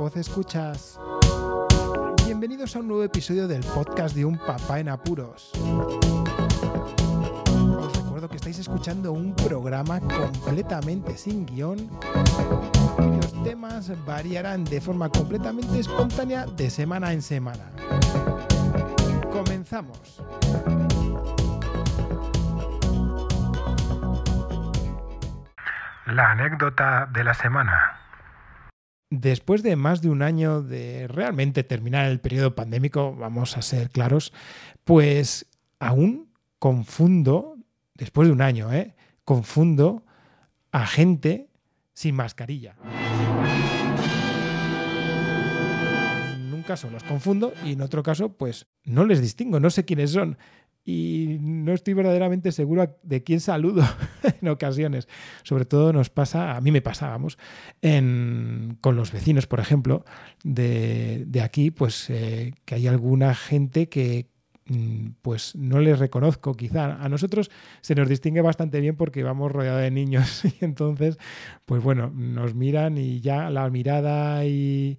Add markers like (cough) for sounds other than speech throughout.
Pod Escuchas. Bienvenidos a un nuevo episodio del podcast de Un Papá en Apuros. Os recuerdo que estáis escuchando un programa completamente sin guion cuyos temas variarán de forma completamente espontánea de semana en semana. Comenzamos. La anécdota de la semana. Después de más de un año de realmente terminar el periodo pandémico, vamos a ser claros, pues aún confundo, después de un año, ¿eh? confundo a gente sin mascarilla. En un caso los confundo y en otro caso pues no les distingo, no sé quiénes son y no estoy verdaderamente seguro de quién saludo (laughs) en ocasiones. Sobre todo nos pasa, a mí me pasa, vamos, con los vecinos, por ejemplo, de, aquí, pues eh, que hay alguna gente que pues no les reconozco quizá. A nosotros se nos distingue bastante bien porque vamos rodeados de niños (laughs) y entonces, pues bueno, nos miran y ya la mirada y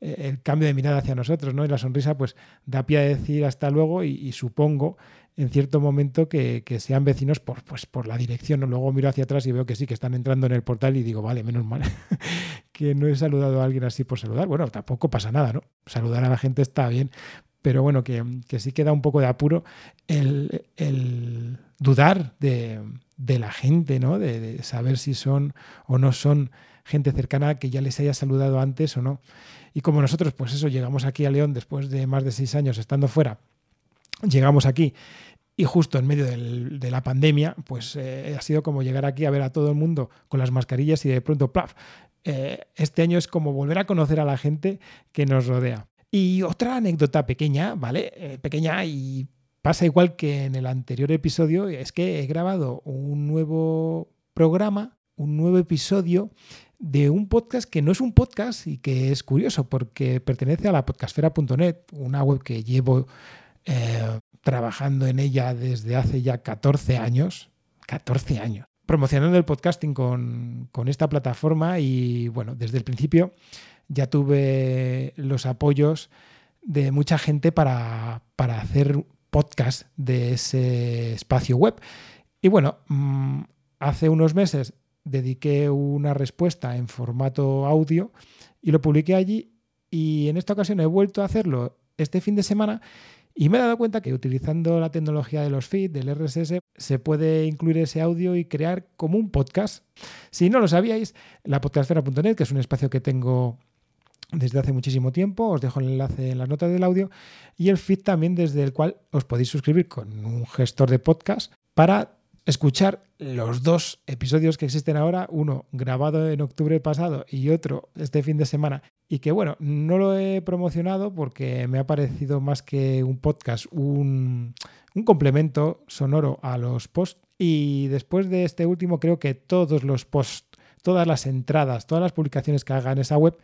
eh, el cambio de mirada hacia nosotros, ¿no? Y la sonrisa, pues da pie a decir hasta luego y, supongo en cierto momento que, sean vecinos por, pues, por la dirección. Luego miro hacia atrás y veo que sí, que están entrando en el portal y digo, vale, menos mal (laughs) que no he saludado a alguien así por saludar. Bueno, tampoco pasa nada, ¿no? Saludar a la gente está bien, pero bueno, que, sí queda un poco de apuro el, dudar de, la gente, ¿no? de saber si son o no son gente cercana que ya les haya saludado antes o no. Y como nosotros, pues eso, llegamos aquí a León después de más de seis años estando fuera, llegamos aquí y justo en medio de la pandemia, pues eh, ha sido como llegar aquí a ver a todo el mundo con las mascarillas y de pronto, ¡plaf! Eh, este año es como volver a conocer a la gente que nos rodea. Y otra anécdota pequeña, ¿vale? Eh, pequeña y pasa igual que en el anterior episodio, es que he grabado un nuevo programa, un nuevo episodio de un podcast que no es un podcast y que es curioso porque pertenece a la podcastfera.net, una web que llevo eh, trabajando en ella desde hace ya 14 años. 14 años. Promocionando el podcasting con, esta plataforma y bueno, desde el principio ya tuve los apoyos de mucha gente para, para hacer podcast de ese espacio web. Y bueno, mm, hace unos meses dediqué una respuesta en formato audio y lo publiqué allí y en esta ocasión he vuelto a hacerlo este fin de semana y me he dado cuenta que utilizando la tecnología de los feeds, del RSS, se puede incluir ese audio y crear como un podcast. Si no lo sabíais, la podcastfera.net, que es un espacio que tengo desde hace muchísimo tiempo, os dejo el enlace en las notas del audio, y el feed también desde el cual os podéis suscribir con un gestor de podcast para escuchar los dos episodios que existen ahora, uno grabado en octubre pasado y otro este fin de semana, y que bueno, no lo he promocionado porque me ha parecido más que un podcast, un, complemento sonoro a los posts. Y después de este último, creo que todos los posts, todas las entradas, todas las publicaciones que haga en esa web,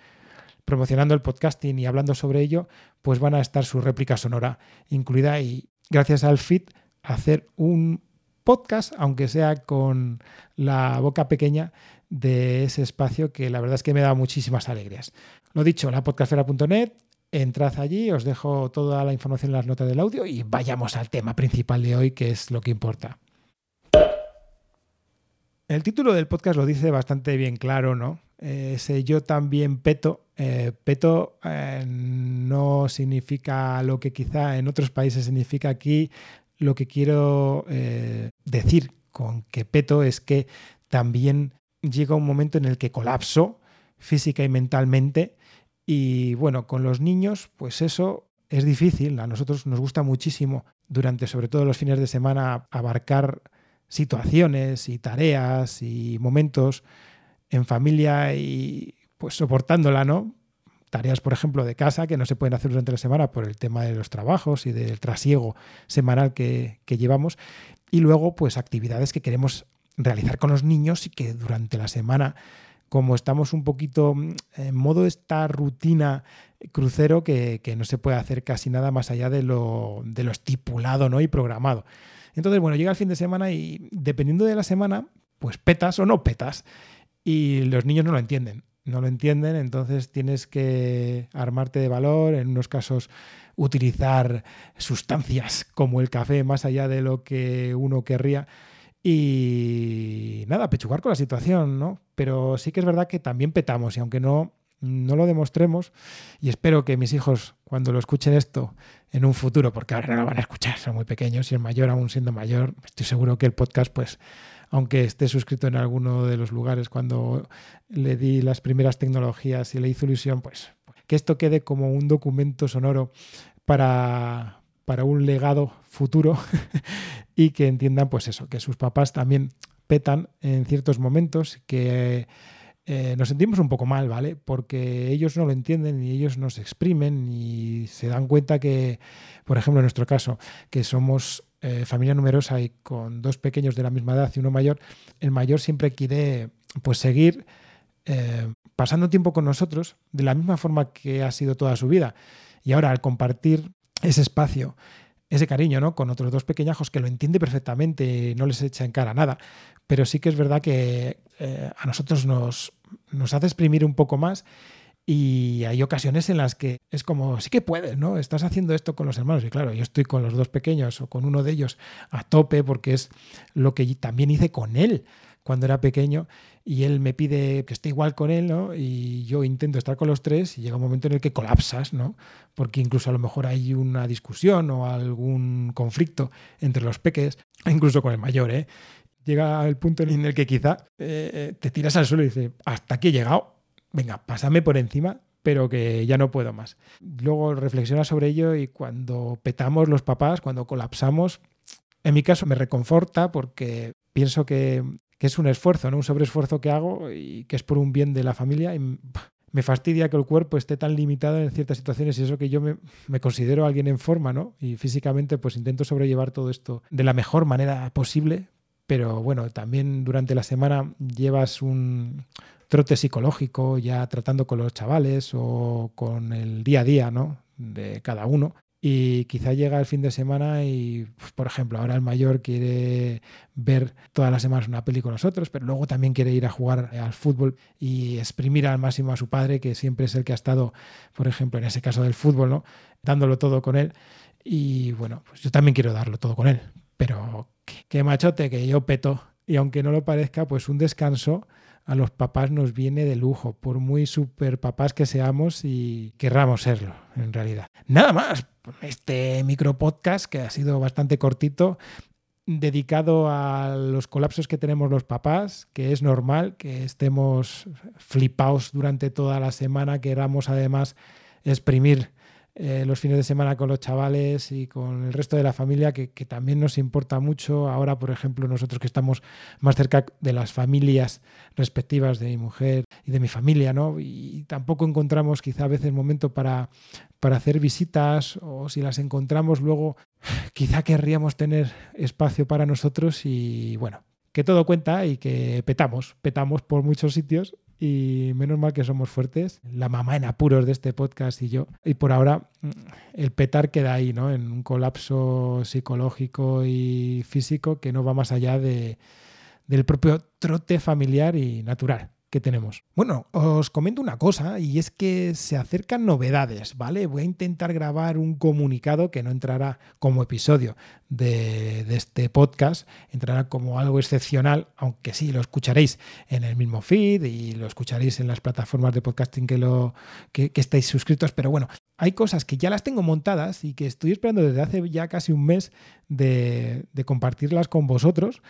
promocionando el podcasting y hablando sobre ello, pues van a estar su réplica sonora incluida y gracias al feed hacer un podcast, aunque sea con la boca pequeña de ese espacio que la verdad es que me da muchísimas alegrías. Lo dicho, la podcastera.net, entrad allí, os dejo toda la información en las notas del audio y vayamos al tema principal de hoy, que es lo que importa. El título del podcast lo dice bastante bien claro, ¿no? Ese yo también peto. Eh, peto eh, no significa lo que quizá en otros países significa aquí lo que quiero eh, decir con que peto es que también llega un momento en el que colapso física y mentalmente y bueno, con los niños pues eso es difícil, a nosotros nos gusta muchísimo durante sobre todo los fines de semana abarcar situaciones y tareas y momentos en familia y pues soportándola, ¿no? Tareas, por ejemplo, de casa que no se pueden hacer durante la semana por el tema de los trabajos y del trasiego semanal que, llevamos. Y luego, pues actividades que queremos realizar con los niños y que durante la semana, como estamos un poquito en modo esta rutina crucero, que, no se puede hacer casi nada más allá de lo, de lo estipulado ¿no? y programado. Entonces, bueno, llega el fin de semana y dependiendo de la semana, pues petas o no petas. Y los niños no lo entienden no lo entienden, entonces tienes que armarte de valor, en unos casos utilizar sustancias como el café más allá de lo que uno querría y nada, pechugar con la situación, ¿no? Pero sí que es verdad que también petamos y aunque no no lo demostremos y espero que mis hijos cuando lo escuchen esto en un futuro, porque ahora no lo van a escuchar, son muy pequeños y el mayor aún siendo mayor, estoy seguro que el podcast pues aunque esté suscrito en alguno de los lugares cuando le di las primeras tecnologías y le hice ilusión, pues que esto quede como un documento sonoro para, para un legado futuro (laughs) y que entiendan pues eso, que sus papás también petan en ciertos momentos, que eh, nos sentimos un poco mal, ¿vale? Porque ellos no lo entienden y ellos nos exprimen y se dan cuenta que, por ejemplo, en nuestro caso, que somos eh, familia numerosa y con dos pequeños de la misma edad y uno mayor, el mayor siempre quiere pues seguir eh, pasando tiempo con nosotros de la misma forma que ha sido toda su vida. Y ahora al compartir ese espacio, ese cariño, ¿no? Con otros dos pequeñajos que lo entiende perfectamente, no les echa en cara nada, pero sí que es verdad que eh, a nosotros nos, nos hace exprimir un poco más y hay ocasiones en las que es como, sí que puedes, ¿no? Estás haciendo esto con los hermanos. Y claro, yo estoy con los dos pequeños o con uno de ellos a tope porque es lo que también hice con él cuando era pequeño y él me pide que esté igual con él, ¿no? Y yo intento estar con los tres y llega un momento en el que colapsas, ¿no? Porque incluso a lo mejor hay una discusión o algún conflicto entre los peques, incluso con el mayor, ¿eh? Llega el punto en el que quizá eh, eh, te tiras al suelo y dices, hasta aquí he llegado, venga, pásame por encima, pero que ya no puedo más. Luego reflexiona sobre ello y cuando petamos los papás, cuando colapsamos, en mi caso me reconforta porque pienso que, es un esfuerzo, ¿no? un sobreesfuerzo que hago y que es por un bien de la familia. Y me fastidia que el cuerpo esté tan limitado en ciertas situaciones y eso que yo me, me, considero alguien en forma, ¿no? Y físicamente pues intento sobrellevar todo esto de la mejor manera posible, pero bueno, también durante la semana llevas un, trote psicológico, ya tratando con los chavales o con el día a día ¿no? de cada uno. Y quizá llega el fin de semana y, pues, por ejemplo, ahora el mayor quiere ver todas las semanas una peli con nosotros, pero luego también quiere ir a jugar al fútbol y exprimir al máximo a su padre, que siempre es el que ha estado, por ejemplo, en ese caso del fútbol, ¿no? dándolo todo con él. Y bueno, pues yo también quiero darlo todo con él, pero qué machote que yo peto. Y aunque no lo parezca, pues un descanso a los papás nos viene de lujo, por muy super papás que seamos y querramos serlo, en realidad. Nada más, este micro podcast que ha sido bastante cortito, dedicado a los colapsos que tenemos los papás, que es normal que estemos flipados durante toda la semana, queramos además exprimir eh, los fines de semana con los chavales y con el resto de la familia, que, también nos importa mucho. Ahora, por ejemplo, nosotros que estamos más cerca de las familias respectivas de mi mujer y de mi familia, ¿no? Y tampoco encontramos quizá a veces momento para, para hacer visitas o si las encontramos luego, quizá querríamos tener espacio para nosotros y bueno, que todo cuenta y que petamos, petamos por muchos sitios y menos mal que somos fuertes, la mamá en apuros de este podcast y yo. Y por ahora mm, el petar queda ahí, ¿no? En un colapso psicológico y físico que no va más allá de, del propio trote familiar y natural que tenemos. Bueno, os comento una cosa y es que se acercan novedades, ¿vale? Voy a intentar grabar un comunicado que no entrará como episodio de, este podcast, entrará como algo excepcional, aunque sí, lo escucharéis en el mismo feed y lo escucharéis en las plataformas de podcasting que, lo, que, estáis suscritos, pero bueno, hay cosas que ya las tengo montadas y que estoy esperando desde hace ya casi un mes de, de compartirlas con vosotros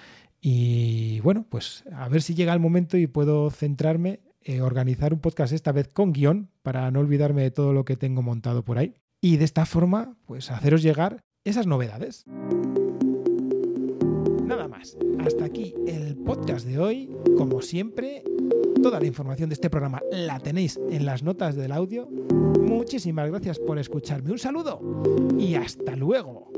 y bueno, pues a ver si llega el momento y puedo centrarme, en organizar un podcast esta vez con guion para no olvidarme de todo lo que tengo montado por ahí. Y de esta forma, pues haceros llegar esas novedades. Nada más. Hasta aquí el podcast de hoy. Como siempre, toda la información de este programa la tenéis en las notas del audio. Muchísimas gracias por escucharme. Un saludo y hasta luego.